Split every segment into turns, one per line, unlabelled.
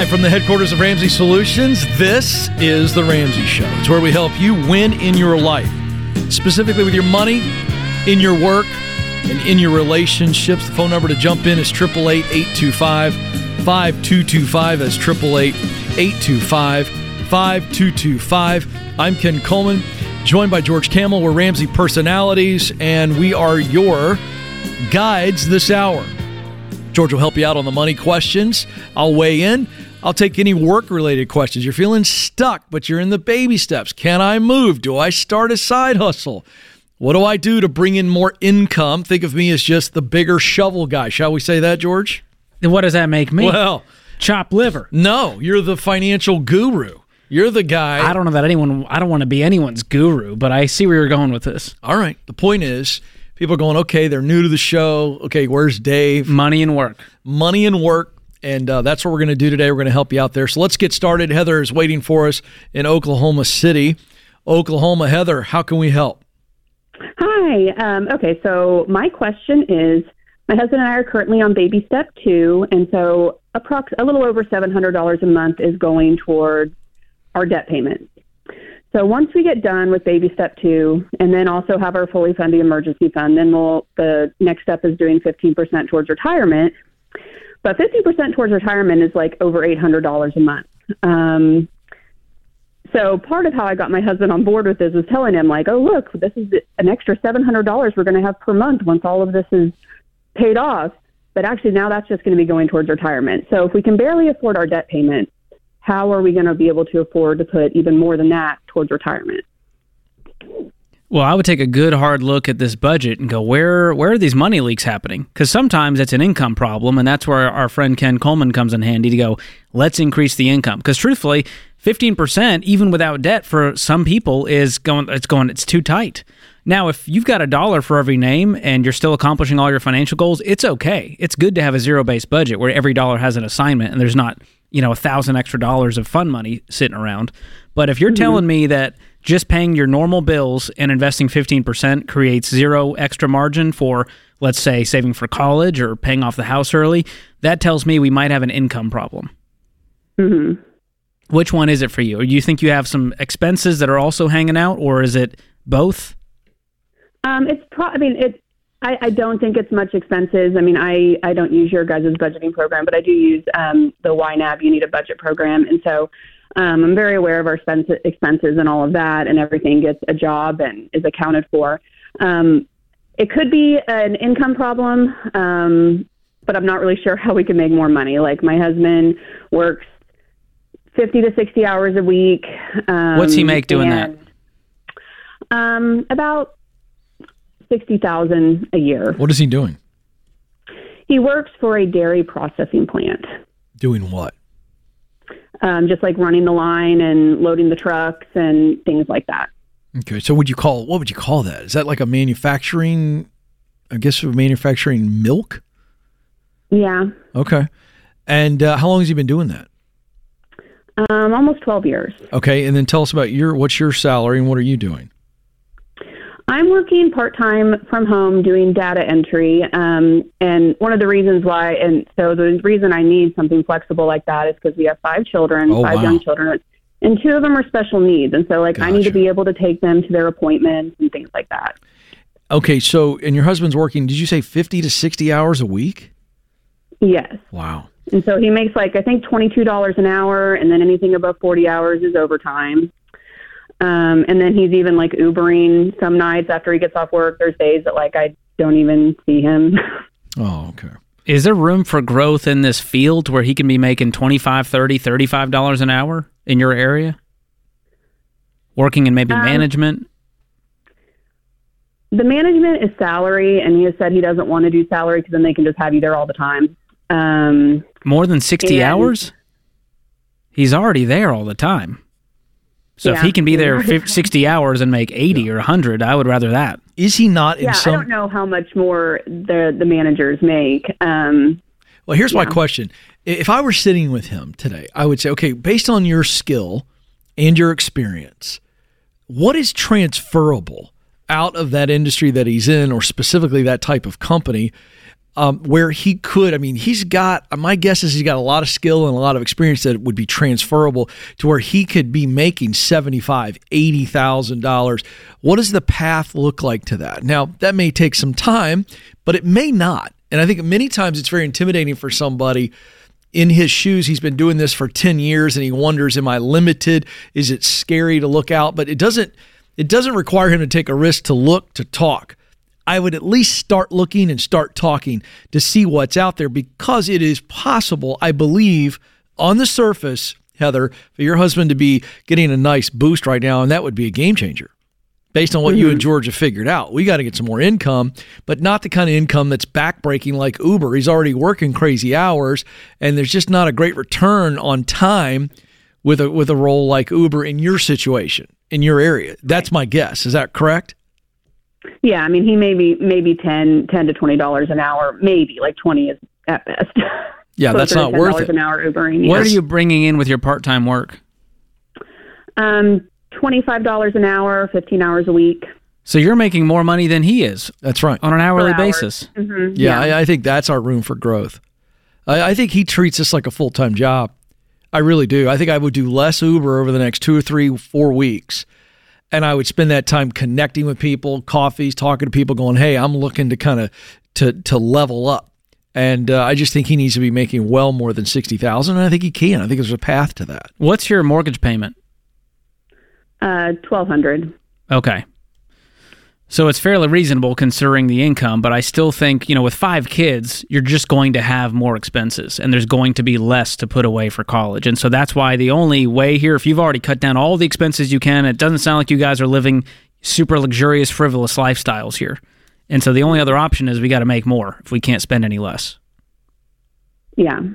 Live from the headquarters of Ramsey Solutions, this is The Ramsey Show. It's where we help you win in your life, specifically with your money, in your work, and in your relationships. The phone number to jump in is 888 825 5225. That's 888 825 5225. I'm Ken Coleman, joined by George Kamel. We're Ramsey personalities, and we are your guides this hour. George will help you out on the money questions. I'll weigh in. I'll take any work related questions. You're feeling stuck, but you're in the baby steps. Can I move? Do I start a side hustle? What do I do to bring in more income? Think of me as just the bigger shovel guy. Shall we say that, George?
Then what does that make me?
Well,
chop liver.
No, you're the financial guru. You're the guy.
I don't know that anyone. I don't want to be anyone's guru, but I see where you're going with this.
All right. The point is, people are going, okay, they're new to the show. Okay, where's Dave?
Money and work.
Money and work. And uh, that's what we're going to do today. We're going to help you out there. So let's get started. Heather is waiting for us in Oklahoma City. Oklahoma. Heather, how can we help?
Hi. Um, okay, so my question is my husband and I are currently on baby step two, and so approx- a little over $700 a month is going towards our debt payment. So once we get done with baby step two, and then also have our fully funded emergency fund, then we'll the next step is doing 15% towards retirement. But 50% towards retirement is like over $800 a month. Um, so part of how I got my husband on board with this was telling him like, oh look, this is an extra $700 we're going to have per month once all of this is paid off. But actually now that's just going to be going towards retirement. So if we can barely afford our debt payment, how are we going to be able to afford to put even more than that towards retirement?
Well, I would take a good hard look at this budget and go, where where are these money leaks happening? Because sometimes it's an income problem, and that's where our friend Ken Coleman comes in handy to go. Let's increase the income because truthfully, fifteen percent even without debt for some people is going. It's going. It's too tight. Now, if you've got a dollar for every name and you're still accomplishing all your financial goals, it's okay. It's good to have a zero based budget where every dollar has an assignment and there's not you know a thousand extra dollars of fun money sitting around. But if you're mm-hmm. telling me that just paying your normal bills and investing 15% creates zero extra margin for let's say saving for college or paying off the house early, that tells me we might have an income problem.
Mm-hmm.
Which one is it for you? Or do you think you have some expenses that are also hanging out, or is it both?
Um, it's pro- I mean, it. I, I don't think it's much expenses. I mean, I, I don't use your guys' budgeting program, but I do use um, the YNAB. You need a budget program, and so um, I'm very aware of our expense, expenses and all of that, and everything gets a job and is accounted for. Um, it could be an income problem, um, but I'm not really sure how we can make more money. Like my husband works 50 to 60 hours a week.
Um, What's he make doing
and, that? Um, about 60,000 a year.
What is he doing?
He works for a dairy processing plant.
Doing what?
Um, just like running the line and loading the trucks and things like that.
Okay, so would you call what would you call that? Is that like a manufacturing? I guess a manufacturing milk.
Yeah.
Okay, and uh, how long has he been doing that?
Um, almost twelve years.
Okay, and then tell us about your what's your salary and what are you doing?
I'm working part time from home doing data entry. Um, and one of the reasons why, and so the reason I need something flexible like that is because we have five children,
oh,
five
wow.
young children, and two of them are special needs. And so, like, gotcha. I need to be able to take them to their appointments and things like that.
Okay. So, and your husband's working, did you say 50 to 60 hours a week?
Yes.
Wow.
And so he makes like, I think, $22 an hour, and then anything above 40 hours is overtime. Um, and then he's even like Ubering some nights after he gets off work. There's days that like I don't even see him.
Oh, okay.
Is there room for growth in this field where he can be making 25, 30, 35 dollars an hour in your area? Working in maybe um, management?
The management is salary, and he has said he doesn't want to do salary because then they can just have you there all the time. Um,
More than 60 hours? He's already there all the time. So yeah. if he can be there 50, 60 hours and make 80 or 100, I would rather that.
Is he not
yeah,
some...
I don't know how much more the the managers make. Um,
well, here's yeah. my question. If I were sitting with him today, I would say, okay, based on your skill and your experience, what is transferable out of that industry that he's in or specifically that type of company um, where he could. I mean, he's got. My guess is he's got a lot of skill and a lot of experience that would be transferable to where he could be making seventy five, eighty thousand dollars. What does the path look like to that? Now that may take some time, but it may not. And I think many times it's very intimidating for somebody in his shoes. He's been doing this for 10 years and he wonders, am I limited? Is it scary to look out? But it doesn't it doesn't require him to take a risk to look, to talk. I would at least start looking and start talking to see what's out there because it is possible, I believe, on the surface, Heather, for your husband to be getting a nice boost right now, and that would be a game changer based on what mm-hmm. you and mm-hmm. George have figured out. We got to get some more income, but not the kind of income that's backbreaking like Uber. He's already working crazy hours, and there's just not a great return on time with a with a role like Uber in your situation in your area. That's my guess. Is that correct?
Yeah, I mean, he may be maybe 10, 10 to twenty dollars an hour, maybe like twenty is at best.
Yeah, that's not worth it.
An hour Ubering.
What are you bringing in with your part time work?
Um, $25 an hour, 15 hours a week.
So you're making more money than he is.
That's right.
On an hourly basis.
Mm-hmm.
Yeah, yeah. I, I, think that's our room for growth. I, I think he treats this like a full time job. I really do. I think I would do less Uber over the next two or three, four weeks. And I would spend that time connecting with people, coffees, talking to people, going, "Hey, I'm looking to kind of to to level up." And uh, I just think he needs to be making well more than sixty thousand, and I think he can. I think there's a path to that.
What's your mortgage payment?
Uh, twelve hundred.
Okay. So it's fairly reasonable considering the income, but I still think, you know, with five kids, you're just going to have more expenses and there's going to be less to put away for college. And so that's why the only way here, if you've already cut down all the expenses you can, it doesn't sound like you guys are living super luxurious, frivolous lifestyles here. And so the only other option is we got to make more if we can't spend any less.
Yeah. Okay,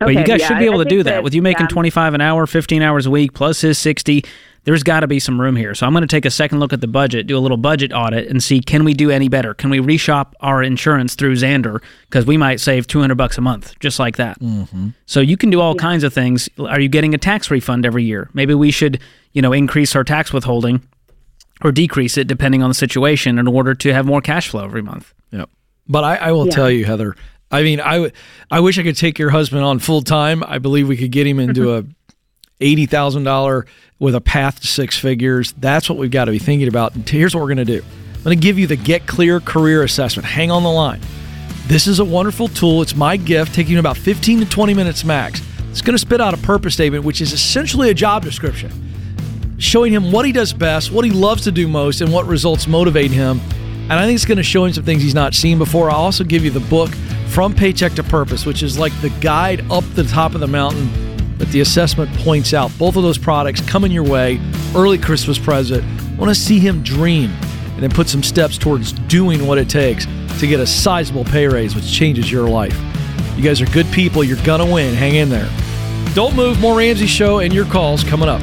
but you guys
yeah,
should be able
I
to do that.
that,
With you making
yeah.
25 an hour, 15 hours a week, plus his 60, there's got to be some room here. So I'm going to take a second look at the budget, do a little budget audit, and see can we do any better? Can we reshop our insurance through Zander because we might save 200 bucks a month just like that.
Mm-hmm.
So you can do all yeah. kinds of things. Are you getting a tax refund every year? Maybe we should, you know, increase our tax withholding or decrease it depending on the situation in order to have more cash flow every month.
Yep. But I, I will yeah. tell you, Heather. I mean, I, w- I wish I could take your husband on full time. I believe we could get him into a eighty thousand dollar with a path to six figures. That's what we've got to be thinking about. And here's what we're going to do. I'm going to give you the Get Clear Career Assessment. Hang on the line. This is a wonderful tool. It's my gift, taking about 15 to 20 minutes max. It's going to spit out a purpose statement, which is essentially a job description, showing him what he does best, what he loves to do most, and what results motivate him. And I think it's going to show him some things he's not seen before. I'll also give you the book From Paycheck to Purpose, which is like the guide up the top of the mountain that the assessment points out. Both of those products coming your way, early Christmas present. Want to see him dream and then put some steps towards doing what it takes to get a sizable pay raise, which changes your life. You guys are good people. You're going to win. Hang in there. Don't move. More Ramsey Show and your calls coming up.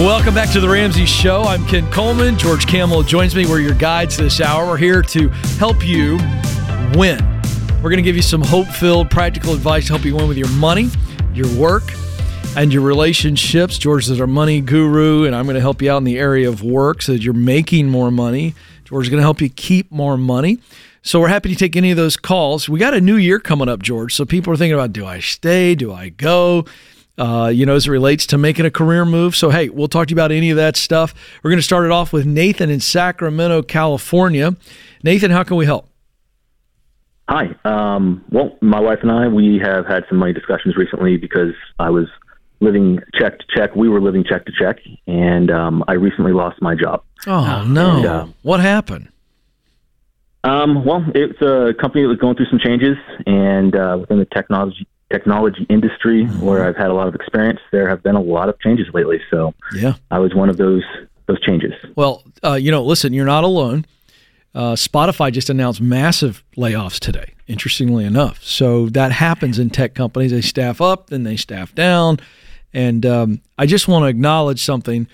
Welcome back to the Ramsey Show. I'm Ken Coleman. George Kamel joins me. We're your guides this hour. We're here to help you win. We're going to give you some hope filled, practical advice to help you win with your money, your work, and your relationships. George is our money guru, and I'm going to help you out in the area of work so that you're making more money. George is going to help you keep more money. So we're happy to take any of those calls. We got a new year coming up, George. So people are thinking about do I stay? Do I go? Uh, you know, as it relates to making a career move. So, hey, we'll talk to you about any of that stuff. We're going to start it off with Nathan in Sacramento, California. Nathan, how can we help?
Hi. Um, well, my wife and I, we have had some money discussions recently because I was living check to check. We were living check to check, and um, I recently lost my job.
Oh, no. And, uh, what happened?
Um, well, it's a company that was going through some changes, and uh, within the technology technology industry mm-hmm. where I've had a lot of experience, there have been a lot of changes lately. So
yeah,
I was one of those those changes.
Well, uh, you know, listen, you're not alone. Uh, Spotify just announced massive layoffs today, interestingly enough. So that happens in tech companies. They staff up, then they staff down. And um, I just want to acknowledge something,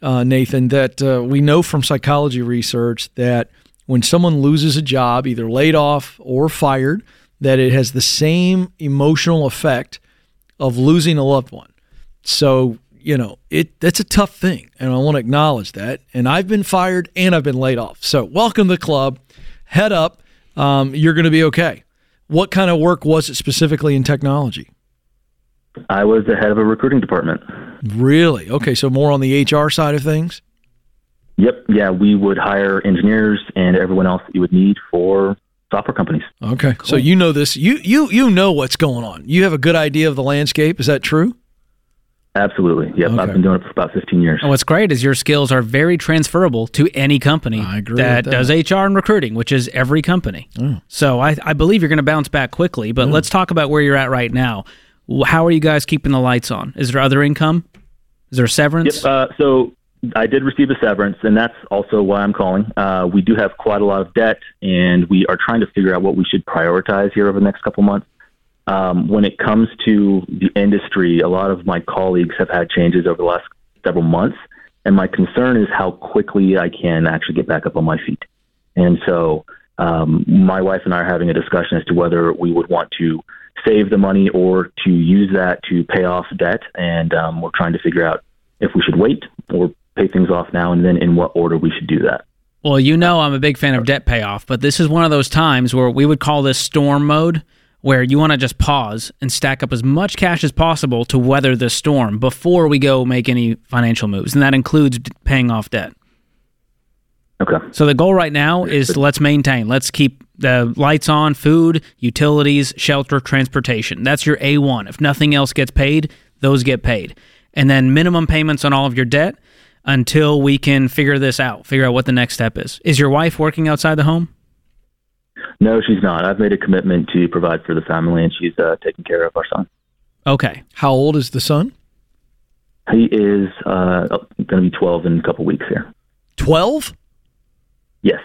uh, Nathan, that uh, we know from psychology research that when someone loses a job, either laid off or fired, that it has the same emotional effect of losing a loved one. So you know, it that's a tough thing, and I want to acknowledge that. And I've been fired and I've been laid off. So welcome to the club. Head up. Um, you're going to be okay. What kind of work was it specifically in technology?
I was the head of a recruiting department.
Really? Okay, so more on the HR side of things.
Yep. Yeah, we would hire engineers and everyone else that you would need for software companies.
Okay. Cool. So you know this. You you you know what's going on. You have a good idea of the landscape. Is that true?
Absolutely. Yep. Okay. I've been doing it for about 15 years.
And what's great is your skills are very transferable to any company that, that, does HR and recruiting, which is every company. Oh. So I, I believe you're going to bounce back quickly. But oh. let's talk about where you're at right now. How are you guys keeping the lights on? Is there other income? Is there severance?
Yep. Uh, so I did receive a severance, and that's also why I'm calling. Uh, we do have quite a lot of debt, and we are trying to figure out what we should prioritize here over the next couple months. Um, when it comes to the industry, a lot of my colleagues have had changes over the last several months, and my concern is how quickly I can actually get back up on my feet. And so, um, my wife and I are having a discussion as to whether we would want to save the money or to use that to pay off debt, and um, we're trying to figure out if we should wait or pay things off now, and then in what order we should do that.
Well, you know, I'm a big fan of debt payoff, but this is one of those times where we would call this storm mode where you want to just pause and stack up as much cash as possible to weather the storm before we go make any financial moves. And that includes paying off debt.
Okay.
So the goal right now is let's maintain. Let's keep the lights on, food, utilities, shelter, transportation. That's your A1. If nothing else gets paid, those get paid. And then minimum payments on all of your debt until we can figure this out, figure out what the next step is. Is your wife working outside the home?
No, she's not. I've made a commitment to provide for the family, and she's uh, taking care of our son.
Okay.
How old is the son?
He is uh, going to be 12 in a couple weeks here.
12?
Yes.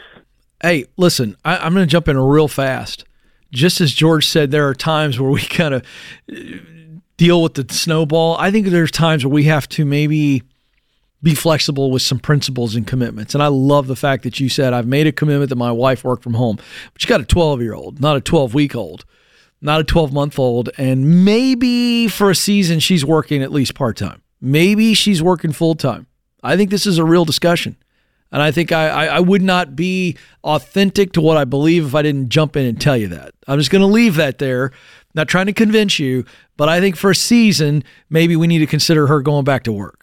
Hey, listen, I, I'm going to jump in real fast. Just as George said, there are times where we kind of uh, deal with the snowball. I think there's times where we have to maybe – be flexible with some principles and commitments. And I love the fact that you said, I've made a commitment that my wife work from home. But you got a 12 year old, not a 12 week old, not a 12 month old. And maybe for a season, she's working at least part time. Maybe she's working full time. I think this is a real discussion. And I think I, I, I, would not be authentic to what I believe if I didn't jump in and tell you that. I'm just going to leave that there, not trying to convince you, but I think for a season, maybe we need to consider her going back to work.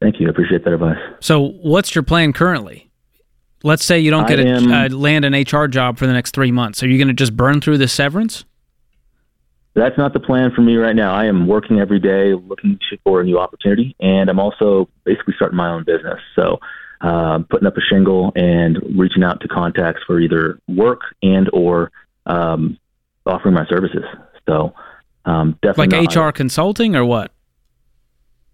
Thank you. I appreciate that advice.
So, what's your plan currently? Let's say you don't get a am, uh, land an HR job for the next three months. Are you going to just burn through the severance?
That's not the plan for me right now. I am working every day, looking for a new opportunity, and I'm also basically starting my own business. So, uh, putting up a shingle and reaching out to contacts for either work and or um, offering my services. So, um, definitely
like HR consulting or what?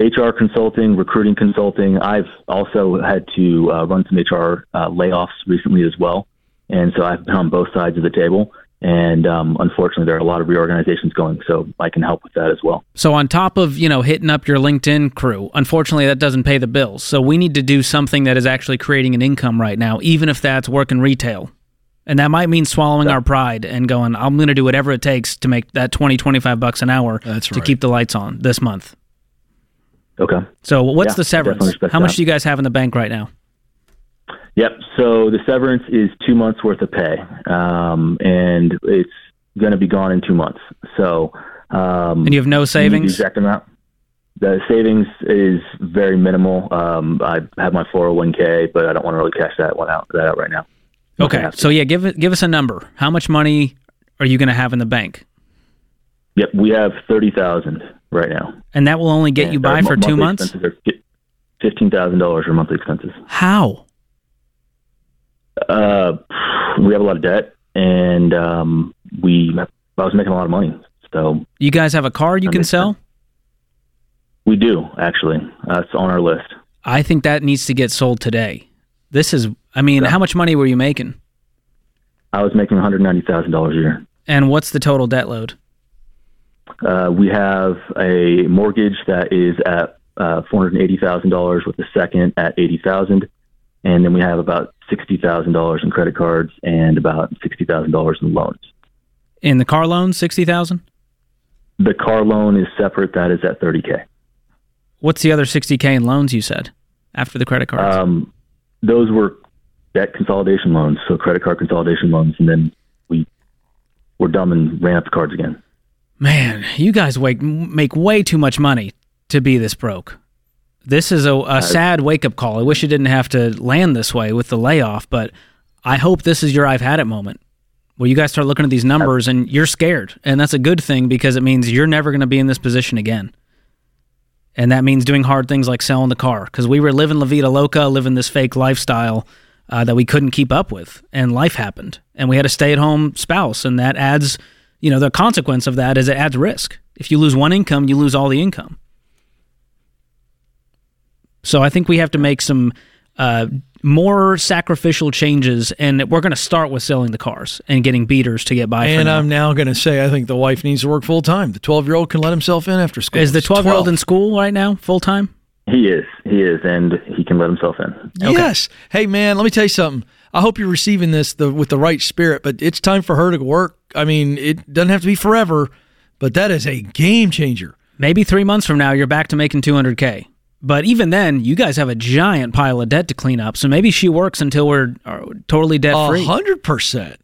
HR consulting, recruiting consulting. I've also had to uh, run some HR uh, layoffs recently as well, and so I've been on both sides of the table. And um, unfortunately, there are a lot of reorganizations going, so I can help with that as well.
So on top of you know hitting up your LinkedIn crew, unfortunately that doesn't pay the bills. So we need to do something that is actually creating an income right now, even if that's working retail. And that might mean swallowing yeah. our pride and going, I'm going to do whatever it takes to make that 20, 25 bucks an hour
That's
to
right.
keep the lights on this month.
Okay.
So what's yeah, the severance? How much do you guys have in the bank right now?
Yep. So the severance is two months worth of pay, um, and it's going to be gone in two months. So. Um,
and you have no savings.
exact amount. The savings is very minimal. Um, I have my 401k, but I don't want to really cash that one out that out right now.
Okay. So yeah, give it, give us a number. How much money are you going to have in the bank?
Yep, we have thirty thousand right now.
And that will only get and you by for two months?
Fifteen thousand dollars for monthly expenses.
How?
Uh, we have a lot of debt, and um, we I was making a lot of money. So
you guys have a car you can sell?
We do actually. Uh, it's on our list.
I think that needs to get sold today. This is, I mean, yeah. how much money were you making?
I was making $190,000 a year.
And what's the total debt load?
Uh, we have a mortgage that is at uh, $480,000 with the second at 80000 And then we have about $60,000 in credit cards and about $60,000 in loans.
In the car loan, 60000
The car loan is separate. That is at 30K.
What's the other 60K in loans you said after the credit cards?
Um, those were debt consolidation loans, so credit card consolidation loans. And then we were dumb and ran up the cards again.
Man, you guys wake, make way too much money to be this broke. This is a, a sad wake up call. I wish it didn't have to land this way with the layoff, but I hope this is your I've had it moment Well, you guys start looking at these numbers and you're scared. And that's a good thing because it means you're never going to be in this position again. And that means doing hard things like selling the car because we were living La Vida Loca, living this fake lifestyle uh, that we couldn't keep up with. And life happened. And we had a stay at home spouse. And that adds you know, the consequence of that is it adds risk. If you lose one income, you lose all the income. So I think we have to make some uh, more sacrificial changes, and we're going to start with selling the cars and getting beaters to get by.
And
now.
I'm now going to say I think the wife needs to work full time. The 12 year old can let himself in after school.
Is the 12 year old in school right now, full time?
He is. He is, and he can let himself in.
Okay. Yes. Hey, man, let me tell you something. I hope you're receiving this the, with the right spirit, but it's time for her to work. I mean, it doesn't have to be forever, but that is a game changer.
Maybe three months from now, you're back to making 200K. But even then, you guys have a giant pile of debt to clean up. So maybe she works until we're uh, totally debt free.
hundred percent.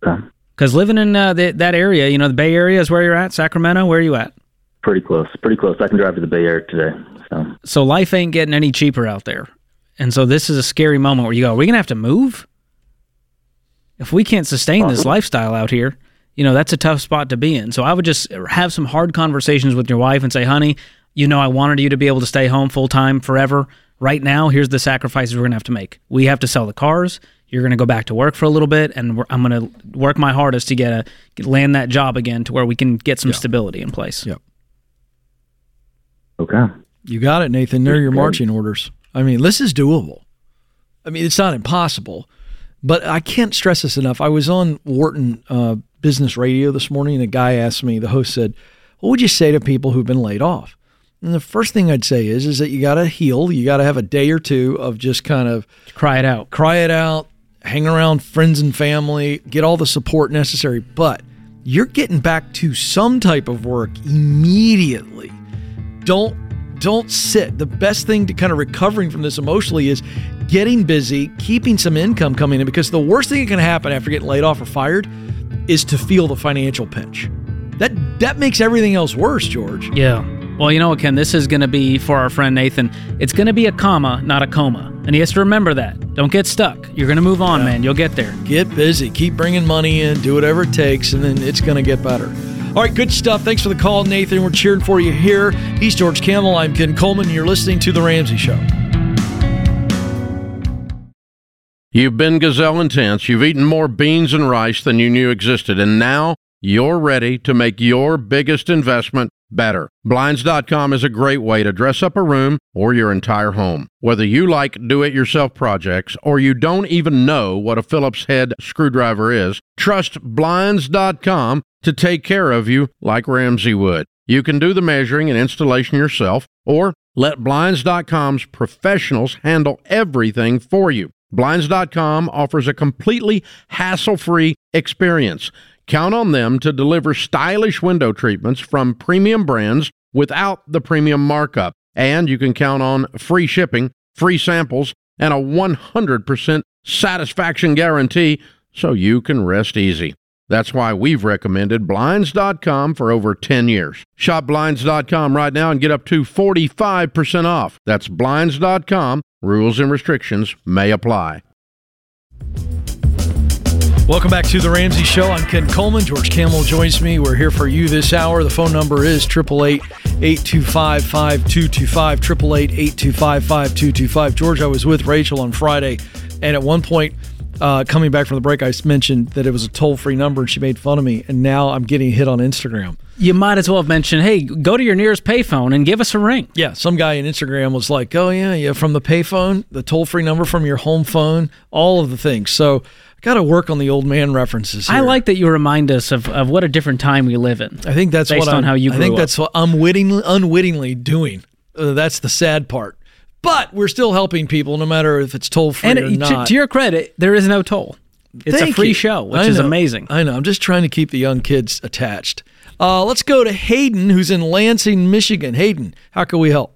Because living in uh, the, that area, you know, the Bay Area is where you're at. Sacramento, where are you at?
Pretty close. Pretty close. I can drive to the Bay Area today. So,
so life ain't getting any cheaper out there. And so this is a scary moment where you go, are we going to have to move? If we can't sustain this lifestyle out here, you know, that's a tough spot to be in. So I would just have some hard conversations with your wife and say, honey, you know, I wanted you to be able to stay home full time forever. Right now, here's the sacrifices we're going to have to make. We have to sell the cars. You're going to go back to work for a little bit, and I'm going to work my hardest to get a land that job again to where we can get some yeah. stability in place.
Yep.
Okay.
You got it, Nathan. They're your marching orders. I mean, this is doable. I mean, it's not impossible, but I can't stress this enough. I was on Wharton uh, Business Radio this morning, and a guy asked me, the host said, What would you say to people who've been laid off? And the first thing I'd say is, is that you got to heal. You got to have a day or two of just kind of
cry it out,
cry it out, hang around friends and family, get all the support necessary. But you're getting back to some type of work immediately. Don't don't sit. The best thing to kind of recovering from this emotionally is getting busy, keeping some income coming in because the worst thing that can happen after getting laid off or fired is to feel the financial pinch. That that makes everything else worse, George.
Yeah. Well, you know what, Ken? This is going to be for our friend Nathan. It's going to be a comma, not a coma. And he has to remember that. Don't get stuck. You're going to move on, yeah. man. You'll get there.
Get busy. Keep bringing money in. Do whatever it takes, and then it's going to get better. All right, good stuff. Thanks for the call, Nathan. We're cheering for you here. He's George Kamel. I'm Ken Coleman. You're listening to The Ramsey Show.
You've been gazelle intense. You've eaten more beans and rice than you knew existed. And now you're ready to make your biggest investment better. Blinds.com is a great way to dress up a room or your entire home. Whether you like do it yourself projects or you don't even know what a Phillips head screwdriver is, trust Blinds.com to take care of you like Ramsey would. You can do the measuring and installation yourself or let Blinds.com's professionals handle everything for you. Blinds.com offers a completely hassle free experience. Count on them to deliver stylish window treatments from premium brands without the premium markup. And you can count on free shipping, free samples, and a 100% satisfaction guarantee so you can rest easy. That's why we've recommended Blinds.com for over 10 years. Shop Blinds.com right now and get up to 45% off. That's Blinds.com. Rules and restrictions may apply.
Welcome back to the Ramsey Show. I'm Ken Coleman. George Kamel joins me. We're here for you this hour. The phone number is 888 825 5225. 888 825 5225. George, I was with Rachel on Friday, and at one point, uh, coming back from the break, I mentioned that it was a toll free number and she made fun of me. And now I'm getting hit on Instagram.
You might as well have mentioned, hey, go to your nearest payphone and give us a ring.
Yeah, some guy on Instagram was like, oh, yeah, yeah, from the payphone, the toll free number from your home phone, all of the things. So, I got to work on the old man references. Here.
I like that you remind us of, of what a different time we live in.
I think that's
based
what
on
I'm,
how you
I think
up.
that's what I'm wittingly, unwittingly doing. Uh, that's the sad part. But we're still helping people, no matter if it's toll free
And
or
it- to,
not.
to your credit, there is no toll. It's a free
you.
show, which
I
is
know.
amazing.
I know. I'm just trying to keep the young kids attached. Uh, let's go to Hayden, who's in Lansing, Michigan. Hayden, how can we help?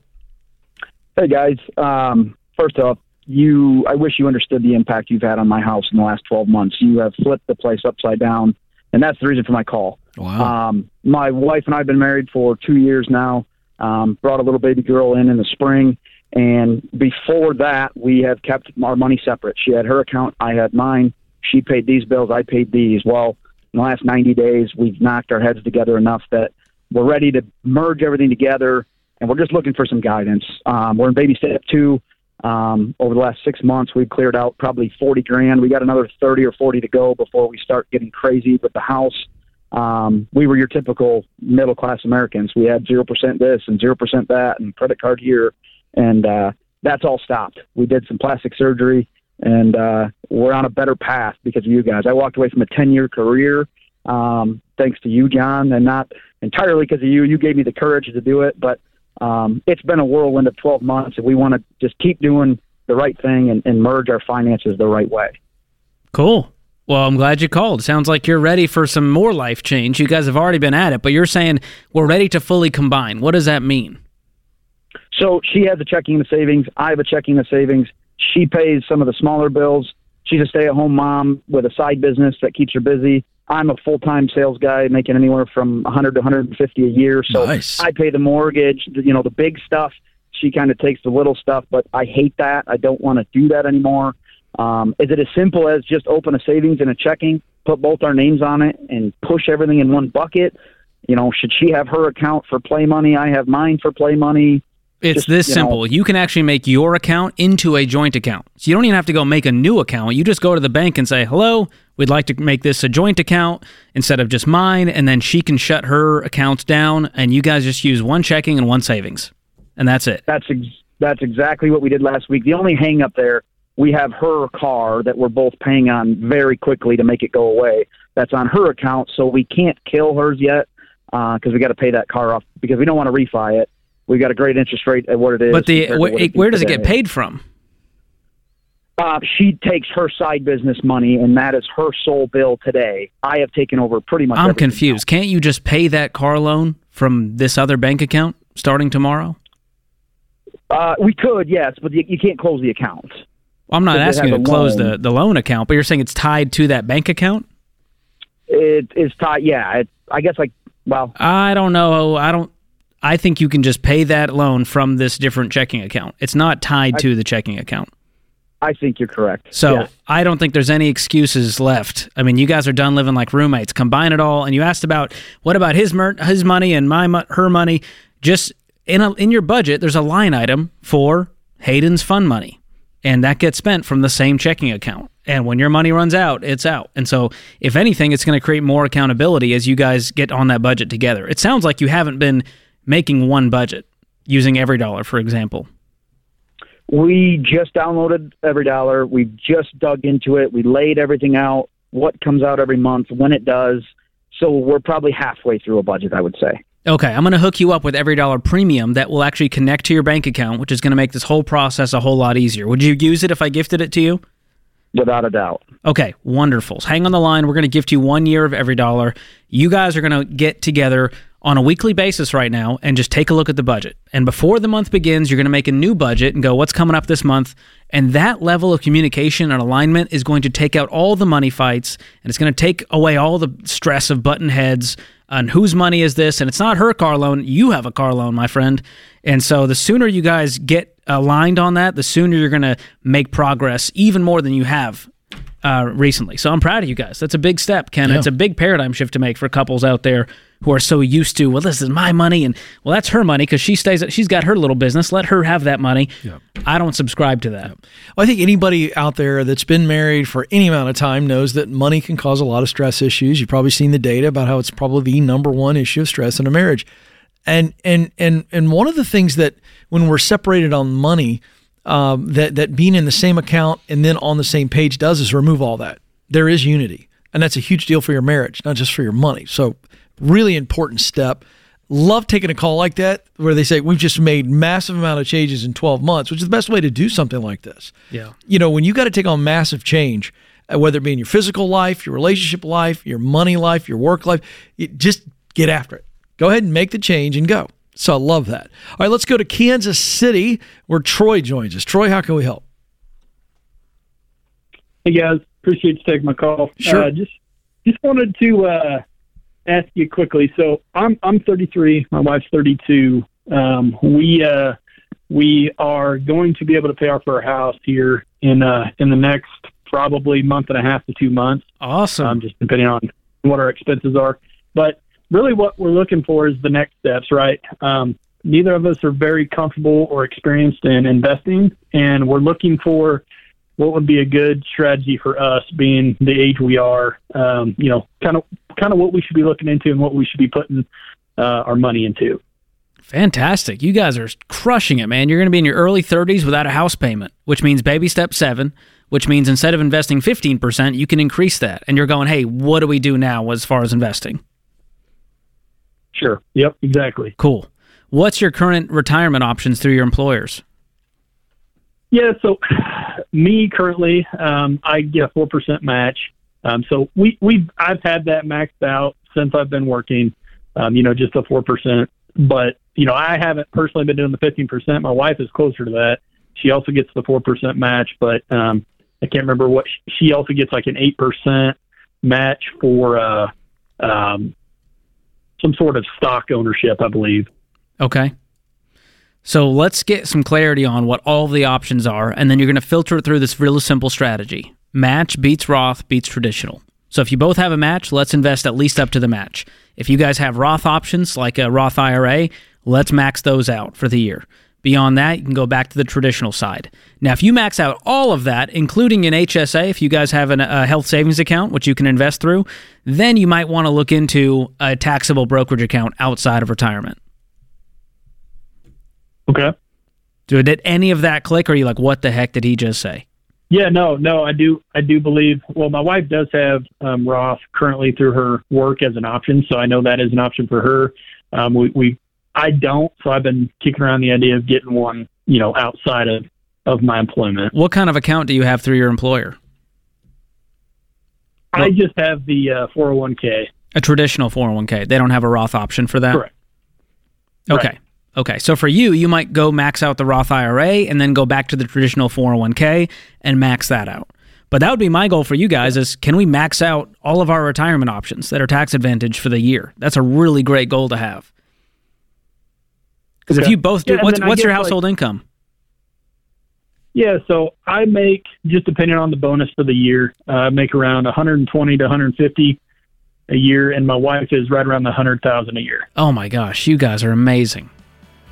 Hey guys, um, first off, you I wish you understood the impact you've had on my house in the last 12 months. You have flipped the place upside down, and that's the reason for my call.
Wow.
Um, my wife and I have been married for two years now. Um, brought a little baby girl in in the spring, and before that, we have kept our money separate. She had her account, I had mine. She paid these bills, I paid these. Well, in the last 90 days, we've knocked our heads together enough that we're ready to merge everything together, and we're just looking for some guidance. Um, we're in baby step two. Um, over the last six months, we've cleared out probably 40 grand. We got another 30 or 40 to go before we start getting crazy with the house. Um, we were your typical middle class Americans. We had 0% this and 0% that and credit card here. And uh, that's all stopped. We did some plastic surgery and uh, we're on a better path because of you guys. I walked away from a 10 year career um, thanks to you, John, and not entirely because of you. You gave me the courage to do it, but um, it's been a whirlwind of 12 months, and we want to just keep doing the right thing and, and merge our finances the right way.
Cool. Well, I'm glad you called. Sounds like you're ready for some more life change. You guys have already been at it, but you're saying we're ready to fully combine. What does that mean?
So she has a checking and savings. I have a checking and savings. She pays some of the smaller bills. She's a stay-at-home mom with a side business that keeps her busy. I'm a full-time sales guy making anywhere from 100 to 150 a year. So
Nice.
I pay the mortgage, the- you know, the big stuff. She kind of takes the little stuff, but I hate that. I don't want to do that anymore. Um, is it as simple as just open a savings and a checking, put both our names on it, and push everything in one bucket? You know, should she have her account for play money? I have mine for play money.
It's
Just,
this
you know-
simple. you can actually make your account into a joint account. So you don't even have to go make a new account. You just go to the bank and say, "Hello, we'd like to make this a joint account instead of just mine," and then she can shut her accounts down, and you guys just use one checking and one savings, and that's it.
That's ex- that's exactly what we did last week. The only hang up there, we have her car that we're both paying on very quickly to make it go away. That's on her account, so we can't kill hers yet uh, because we got to pay that car off because we don't want to refi it. We've got a great interest rate at what it is.
But the where,
what
where
is
does it get paid from?
Uh, she takes her side business money, and that is her sole bill today. I have taken over pretty much.
I'm confused. Can't you just pay that car loan from this other bank account starting tomorrow?
Uh, we could, yes, but you, you can't close the account.
I'm not asking you to close
loan.
the, the loan account, but you're saying it's tied to that bank account?
It is tied. Yeah, it, I guess like well,
I don't know. I don't. I think you can just pay that loan from this different checking account. It's not tied to the checking account.
I think you're correct.
So
Yeah.
I don't think there's any excuses left. I mean, you guys are done living like roommates. Combine it all, and you asked about what about his mer- his money and my mo- her money. Just in a, in your budget, there's a line item for Hayden's fun money, and that gets spent from the same checking account. And when your money runs out, it's out. And so, if anything, it's going to create more accountability as you guys get on that budget together. It sounds like you haven't been making one budget using every dollar, for example.
We just downloaded Every Dollar. We just dug into it. We laid everything out, what comes out every month, when it does. So we're probably halfway through a budget, I would say.
Okay, I'm going to hook you up with Every Dollar Premium that will actually connect to your bank account, which is going to make this whole process a whole lot easier. Would you use it if I gifted it to you?
Without a doubt.
Okay, wonderful. Hang on the line. We're going to gift you one year of Every Dollar. You guys are going to get together on a weekly basis right now and just take a look at the budget. And before the month begins, you're going to make a new budget and go, what's coming up this month? And that level of communication and alignment is going to take out all the money fights and it's going to take away all the stress of button heads on whose money is this. And it's not her car loan. You have a car loan, my friend. And so the sooner you guys get aligned on that, the sooner you're going to make progress even more than you have uh, recently. So I'm proud of you guys. That's a big step, Ken.
Yeah.
It's a big paradigm shift to make for couples out there who are so used to, well, this is my money, and well, that's her money because she stays. She's got her little business. Let her have that money. I don't subscribe to that.
Well, I think anybody out there that's been married for any amount of time knows that money can cause a lot of stress issues. You've probably seen the data about how it's probably the number one issue of stress in a marriage. And and and and one of the things that when we're separated on money, um, that that being in the same account and then on the same page does is remove all that. There is unity, and that's a huge deal for your marriage, not just for your money. So, really important step. Love taking a call like that where they say we've just made massive amount of changes in 12 months, which is the best way to do something like this
Yeah.
you know, when you got to take on massive change, uh, whether it be in your physical life, your relationship life, your money life, your work life, just get after it. Go ahead and make the change and go. So I love that. All right, let's go to Kansas City where Troy joins us. Troy, how can we help?
Hey guys, appreciate you taking my call.
Sure.
Uh, just just wanted to uh, ask you quickly. So I'm I'm 33. My wife's 32. Um, we uh, we are going to be able to pay off our house here in uh, in the next probably month and a half to two months.
Awesome.
um, just depending on what our expenses are. But really, what we're looking for is the next steps, right? Um, neither of us are very comfortable or experienced in investing, and we're looking for what would be a good strategy for us, being the age we are. Um, you know, kind of kind of what we should be looking into and what we should be putting uh, our money into.
Fantastic. You guys are crushing it, man. You're going to be in your early 30s without a house payment, which means baby step seven, which means instead of investing 15%, you can increase that. And you're going, hey, what do we do now as far as investing?
Sure. Yep. Exactly.
Cool. What's your current retirement options through your employers?
Yeah, so me currently, um, I get a four percent match. Um, so we we I've had that maxed out since I've been working. Um, you know, just a four percent. But you know, I haven't personally been doing the fifteen percent. My wife is closer to that. She also gets the four percent match, but um, I can't remember what she also gets like an eight percent match for uh, um, some sort of stock ownership, I believe.
Okay. So let's get some clarity on what all the options are, and then you're going to filter it through this real simple strategy. Match beats Roth beats traditional. So if you both have a match, let's invest at least up to the match. If you guys have Roth options like a Roth IRA, let's max those out for the year. Beyond that, you can go back to the traditional side. Now, if you max out all of that, including an HSA, if you guys have an, a health savings account, which you can invest through, then you might want to look into a taxable brokerage account outside of retirement.
Okay.
So did any of that click, or are you like, what the heck did he just say?
Yeah, no, no, I do, I do believe. Well, my wife does have um, Roth currently through her work as an option, so I know that is an option for her. Um, we, we, I don't, so I've been kicking around the idea of getting one, you know, outside of of my employment.
What kind of account do you have through your employer?
I just have the uh, 401k.
A traditional 401k. They don't have a Roth option for that?
Correct.
Okay.
Right.
Okay. So for you, you might go max out the Roth IRA and then go back to the traditional 401k and max that out. But that would be my goal for you guys is can we max out all of our retirement options that are tax advantage for the year? That's a really great goal to have. Because if you both do,
Yeah,
what's what's your
guess, like-
household income?
Yeah, so I make just depending on the bonus for the year, uh, I make around 120 to 150 a year, and my wife is right around the 100,000 a year.
Oh my gosh, you guys are amazing.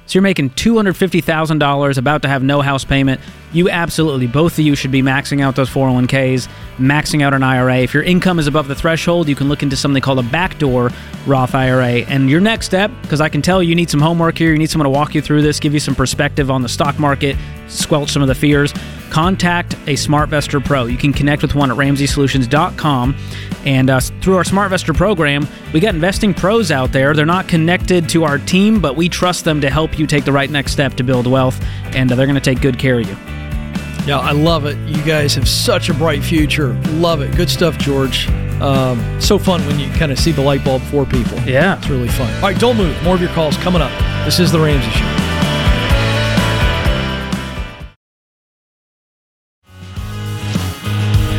So you're making $250,000, about to have no house payment. You absolutely, both of you should be maxing out those 401ks, maxing out an IRA. If your income is above the threshold, you can look into something called a backdoor Roth IRA. And your next step, because I can tell you need some homework here, you need someone to walk you through this, give you some perspective on the stock market, squelch some of the fears, contact a SmartVestor Pro. You can connect with one at RamseySolutions.com. And uh, through our SmartVestor program, we got investing pros out there. They're not connected to our team, but we trust them to help you take the right next step to build wealth, and uh, they're going to take good care of you.
Yeah, I love it. You guys have such a bright future. Love it. Good stuff, George. Um, so fun when you kind of see the light bulb for people.
Yeah.
It's really fun. All right, don't move. More of your calls coming up. This is The Ramsey Show.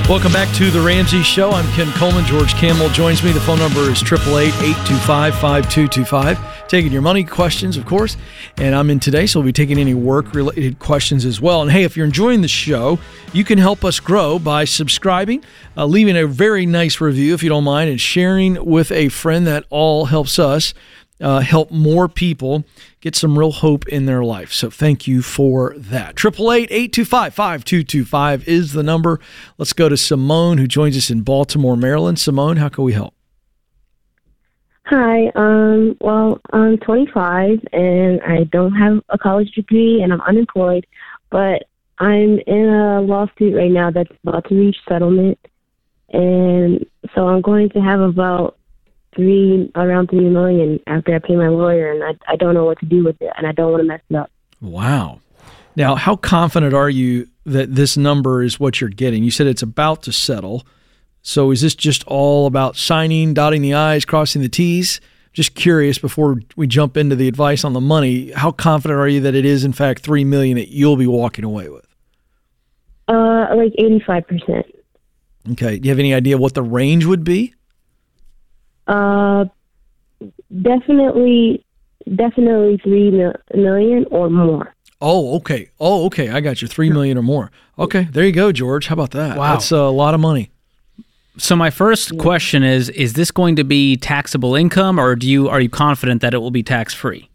Welcome back to the Ramsey Show. I'm Ken Coleman. George Kamel joins me. The phone number is 888-825-5225. Taking your money questions, of course. And I'm in today, so we'll be taking any work-related questions as well. And hey, if you're enjoying the show, you can help us grow by subscribing, uh, leaving a very nice review if you don't mind, and sharing with a friend. That all helps us uh, help more people get some real hope in their life. So thank you for that. 888-825-5225 is the number. Let's go to Simone who joins us in Baltimore, Maryland. Simone, how can we help?
Hi. Um, well, I'm 25 and I don't have a college degree and I'm unemployed, but I'm in a lawsuit right now that's about to reach settlement. And so I'm going to have about three around three million after I pay my lawyer, and I I don't know what to do with it, and I don't want to mess it up.
Wow. Now, how confident are you that this number is what you're getting? You said it's about to settle. So is this just all about signing, dotting the I's, crossing the T's? Just curious before we jump into the advice on the money, how confident are you that it is in fact three million that you'll be walking away with?
Uh like eighty five percent.
Okay. Do you have any idea what the range would be?
Uh, definitely, definitely three mil- million or more.
Oh, okay. Oh, okay. I got you. Three million or more. Okay, there you go, George. How about that?
Wow.
That's a lot of money.
So my first question is: Is this going to be taxable income, or do you are you confident that it will be tax free?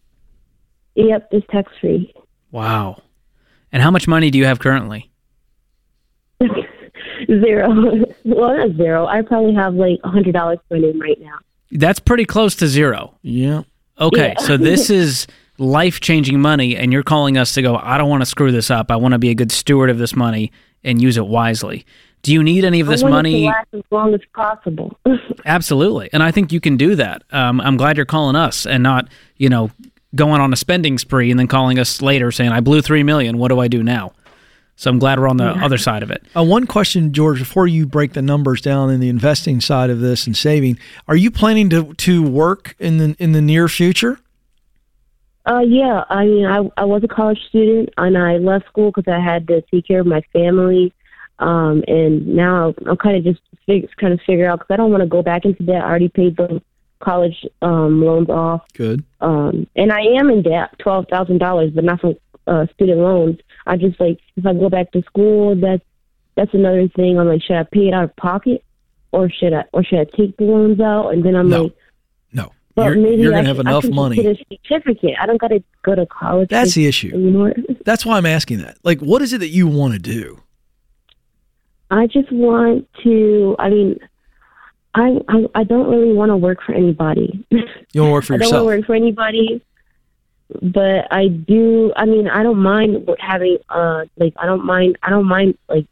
Yep, it's tax free.
Wow. And how much money do you have currently?
zero. well, not zero. I probably have like a hundred dollars going in right now.
That's pretty close to zero.
Yeah.
Okay,
Yeah.
so this is life changing money, and you're calling us to go. I don't want to screw this up. I want to be a good steward of this money and use it wisely. Do you need any of this
I want it
money?
to last as long as possible.
Absolutely, and I think you can do that. Um, I'm glad you're calling us and not, you know, going on a spending spree and then calling us later saying I blew three million. What do I do now? So I'm glad we're on the other side of it.
Uh, one question, George, before you break the numbers down in the investing side of this and saving, are you planning to to work in the in the near future?
uh, yeah. I mean, I I was a college student and I left school because I had to take care of my family. Um, and now I'm kind of just fig- kind of figure out because I don't want to go back into debt. I already paid the college um, loans off.
Good.
um and i am in debt twelve thousand dollars but not from uh student loans i just like if i go back to school that's that's another thing i'm like should i pay it out of pocket or should i or should i take the loans out and then i'm
No.
like
No.
but
you're
maybe
you're going to have
I
enough money.
get a certificate i don't gotta go to college
That's the issue.
anymore
That's why I'm asking that. Like, what is it that you want to do?
i just want to i mean i i, I don't really want to work for anybody
You want to work for yourself?
I don't want to work for anybody, but I do. I mean, I don't mind having uh like I don't mind I don't mind like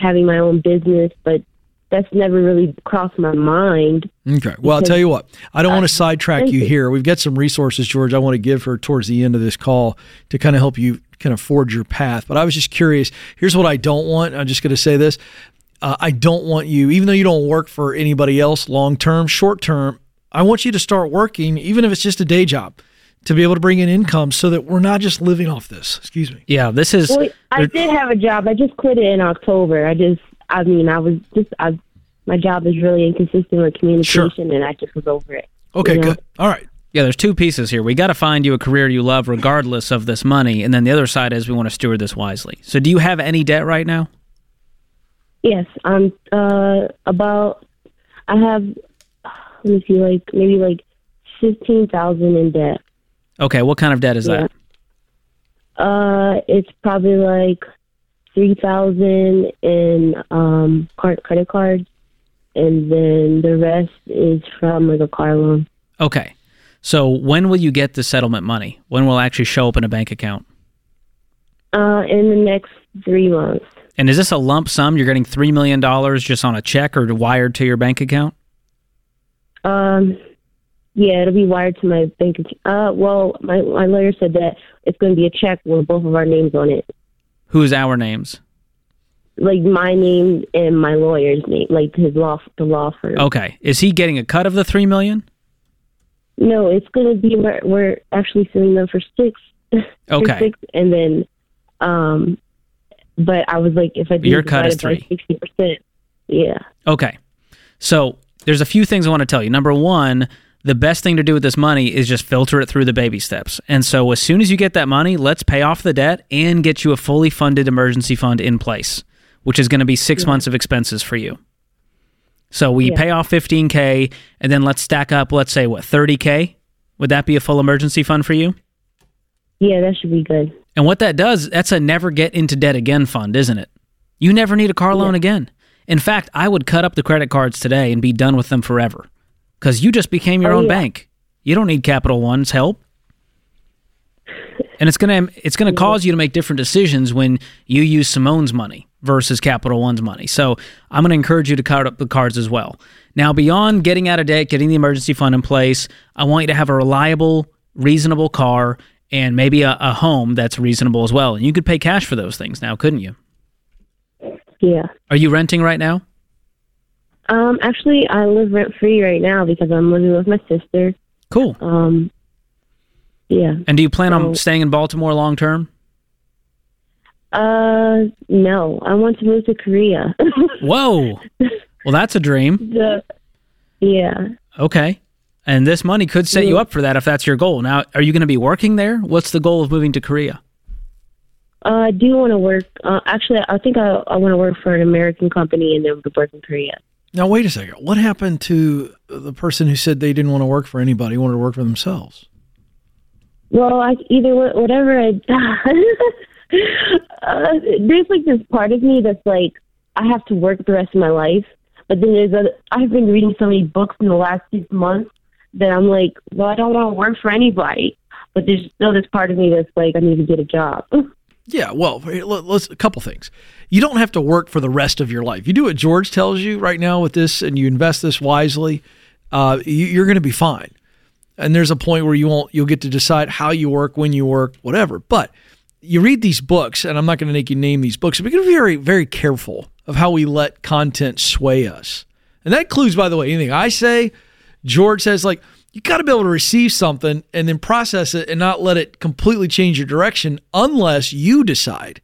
having my own business, but that's never really crossed my mind.
Okay. Well, I'll tell you what. I don't want to sidetrack you
you.
here. We've got some resources, George. I want to give her towards the end of this call to kind of help you kind of forge your path. But I was just curious. Here's what I don't want. I'm just going to say this. Uh, I don't want you, even though you don't work for anybody else long term, short term. I want you to start working, even if it's just a day job, to be able to bring in income, so that we're not just living off this. Excuse me.
Yeah, this is.
Well, I did have a job. I just quit it in October. I just, I mean, I was just, I, my job is really inconsistent with communication, and I just was over it.
Okay.
Yeah.
Good. All right.
Yeah, there's two pieces here. We got to find you a career you love, regardless of this money, and then the other side is we want to steward this wisely. So, do you have any debt right now?
Yes, I'm uh about. I have. Let me see, like maybe like fifteen thousand in debt.
Okay, what kind of debt is that?
Uh, it's probably like three thousand in um card, credit cards, and then the rest is from like a car loan.
Okay. So, when will you get the settlement money? When will it actually show up in a bank account?
Uh, in the next three months.
And is this a lump sum? You're getting $3 million just on a check or wired to your bank account?
Um, yeah, it'll be wired to my bank. Uh, well, my my lawyer said that it's going to be a check with both of our names on it,
Who's our names?
like my name and my lawyer's name, like his law the law firm.
Okay. Is he getting a cut of the 3 million?
No, it's going to be we're, we're actually suing them for six. for
Okay.
six, and then, um, but I was like, if I do
Your cut is
divide it by
three.
percent, Yeah.
Okay. So there's a few things I want to tell you. Number one, the best thing to do with this money is just filter it through the baby steps. And so as soon as you get that money, let's pay off the debt and get you a fully funded emergency fund in place, which is going to be six months of expenses for you. So we
Yeah.
pay off 15K and then let's stack up, let's say, what, 30K? Would that be a full emergency fund for you?
Yeah, that should be good.
And what that does, that's a never get into debt again fund, isn't it? You never need a car loan again. In fact, I would cut up the credit cards today and be done with them forever because you just became your
Oh,
own
yeah.
bank. You don't need Capital One's help. And it's gonna it's gonna mm-hmm. cause you to make different decisions when you use Simone's money versus Capital One's money. So I'm gonna encourage you to cut up the cards as well. Now, beyond getting out of debt, getting the emergency fund in place, I want you to have a reliable, reasonable car and maybe a, a home that's reasonable as well. And you could pay cash for those things now, couldn't you?
Yeah.
Are you renting right now?
Um, actually, I live rent free right now because I'm living with my sister.
Cool.
Um, yeah.
And do you plan on staying in Baltimore long term?
Uh, no, I want to move to Korea.
Whoa. Well, that's a dream.
the, yeah.
Okay. And this money could set you up for that if that's your goal. Now, are you going to be working there? What's the goal of moving to Korea?
Uh, I do want to work. Uh, actually, I think I, I want to work for an American company and then work in Korea.
Now, wait a second. What happened to the person who said they didn't want to work for anybody, wanted to work for themselves?
Well, I either wha- whatever I. uh, there's like this part of me that's like I have to work the rest of my life, but then there's a. I've been reading so many books in the last six months that I'm like, well, I don't want to work for anybody, but there's still this part of me that's like, I need to get a job.
Yeah, well, let- let's a couple things. You don't have to work for the rest of your life. You do what George tells you right now with this, and you invest this wisely. Uh, you, you're going to be fine. And there's a point where you won't. You'll get to decide how you work, when you work, whatever. But you read these books, and I'm not going to make you name these books. But be very, very careful of how we let content sway us. And that includes, by the way, anything I say, George says, like, you got to be able to receive something and then process it and not let it completely change your direction unless you decide.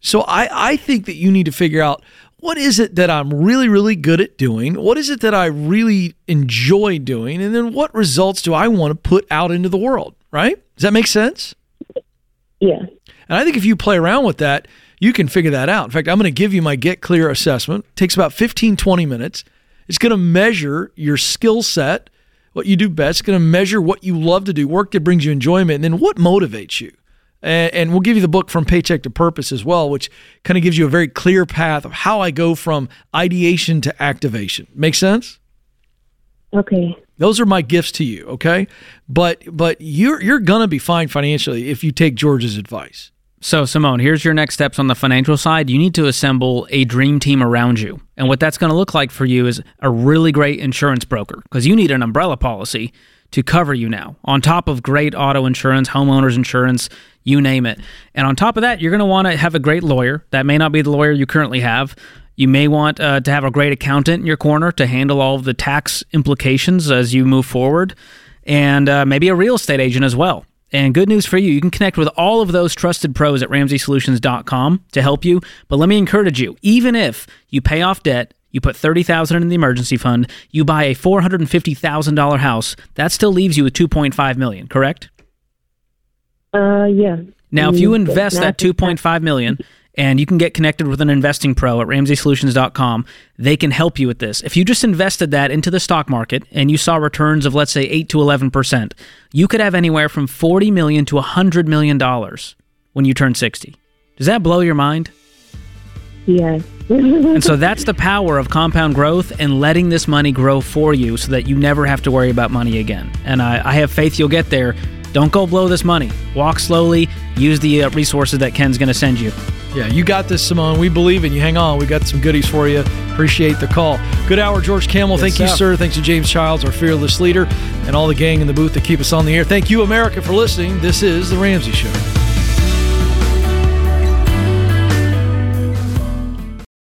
So I, I think that you need to figure out what is it that I'm really, really good at doing? What is it that I really enjoy doing? And then what results do I want to put out into the world? Right? Does that make sense?
yeah.
And I think if you play around with that, you can figure that out. In fact, I'm going to give you my Get Clear assessment. It takes about 15, 20 minutes. It's going to measure your skill set, what you do best. It's going to measure what you love to do, work that brings you enjoyment, and then what motivates you. And, and we'll give you the book From Paycheck to Purpose as well, which kind of gives you a very clear path of how I go from ideation to activation. Make sense?
Okay.
Those are my gifts to you, okay? But but you're you're gonna be fine financially if you take George's advice.
So, Simone, here's your next steps on the financial side. You need to assemble a dream team around you. And what that's going to look like for you is a really great insurance broker because you need an umbrella policy to cover you now, on top of great auto insurance, homeowners insurance, you name it. And on top of that, you're going to want to have a great lawyer. That may not be the lawyer you currently have. You may want uh, to have a great accountant in your corner to handle all of the tax implications as you move forward, and uh, maybe a real estate agent as well. And good news for you, you can connect with all of those trusted pros at ramseysolutions.com to help you. But let me encourage you, even if you pay off debt, you put 30,000 in the emergency fund, you buy a $450,000 house, that still leaves you with 2.5 million, correct?
Uh, yeah.
Now, if you
Mm,
invest that
math-
2.5 million and you can get connected with an investing pro at ramseysolutions.com, they can help you with this. If you just invested that into the stock market and you saw returns of let's say 8 to 11%, you could have anywhere from 40 million to 100 million dollars when you turn 60. Does that blow your mind?
Yeah.
And so that's the power of compound growth and letting this money grow for you so that you never have to worry about money again. And I, I have faith you'll get there. Don't go blow this money. Walk slowly. Use the uh, resources that Ken's going to send you.
Yeah, you got this, Simone. We believe in you. Hang on. We got some goodies for you. Appreciate the call. Good hour, George Kamel. Thank you,
sir.
sir. Thanks to James Childs, our fearless leader, and all the gang in the booth that keep us on the air. Thank you, America, for listening. This is The Ramsey Show.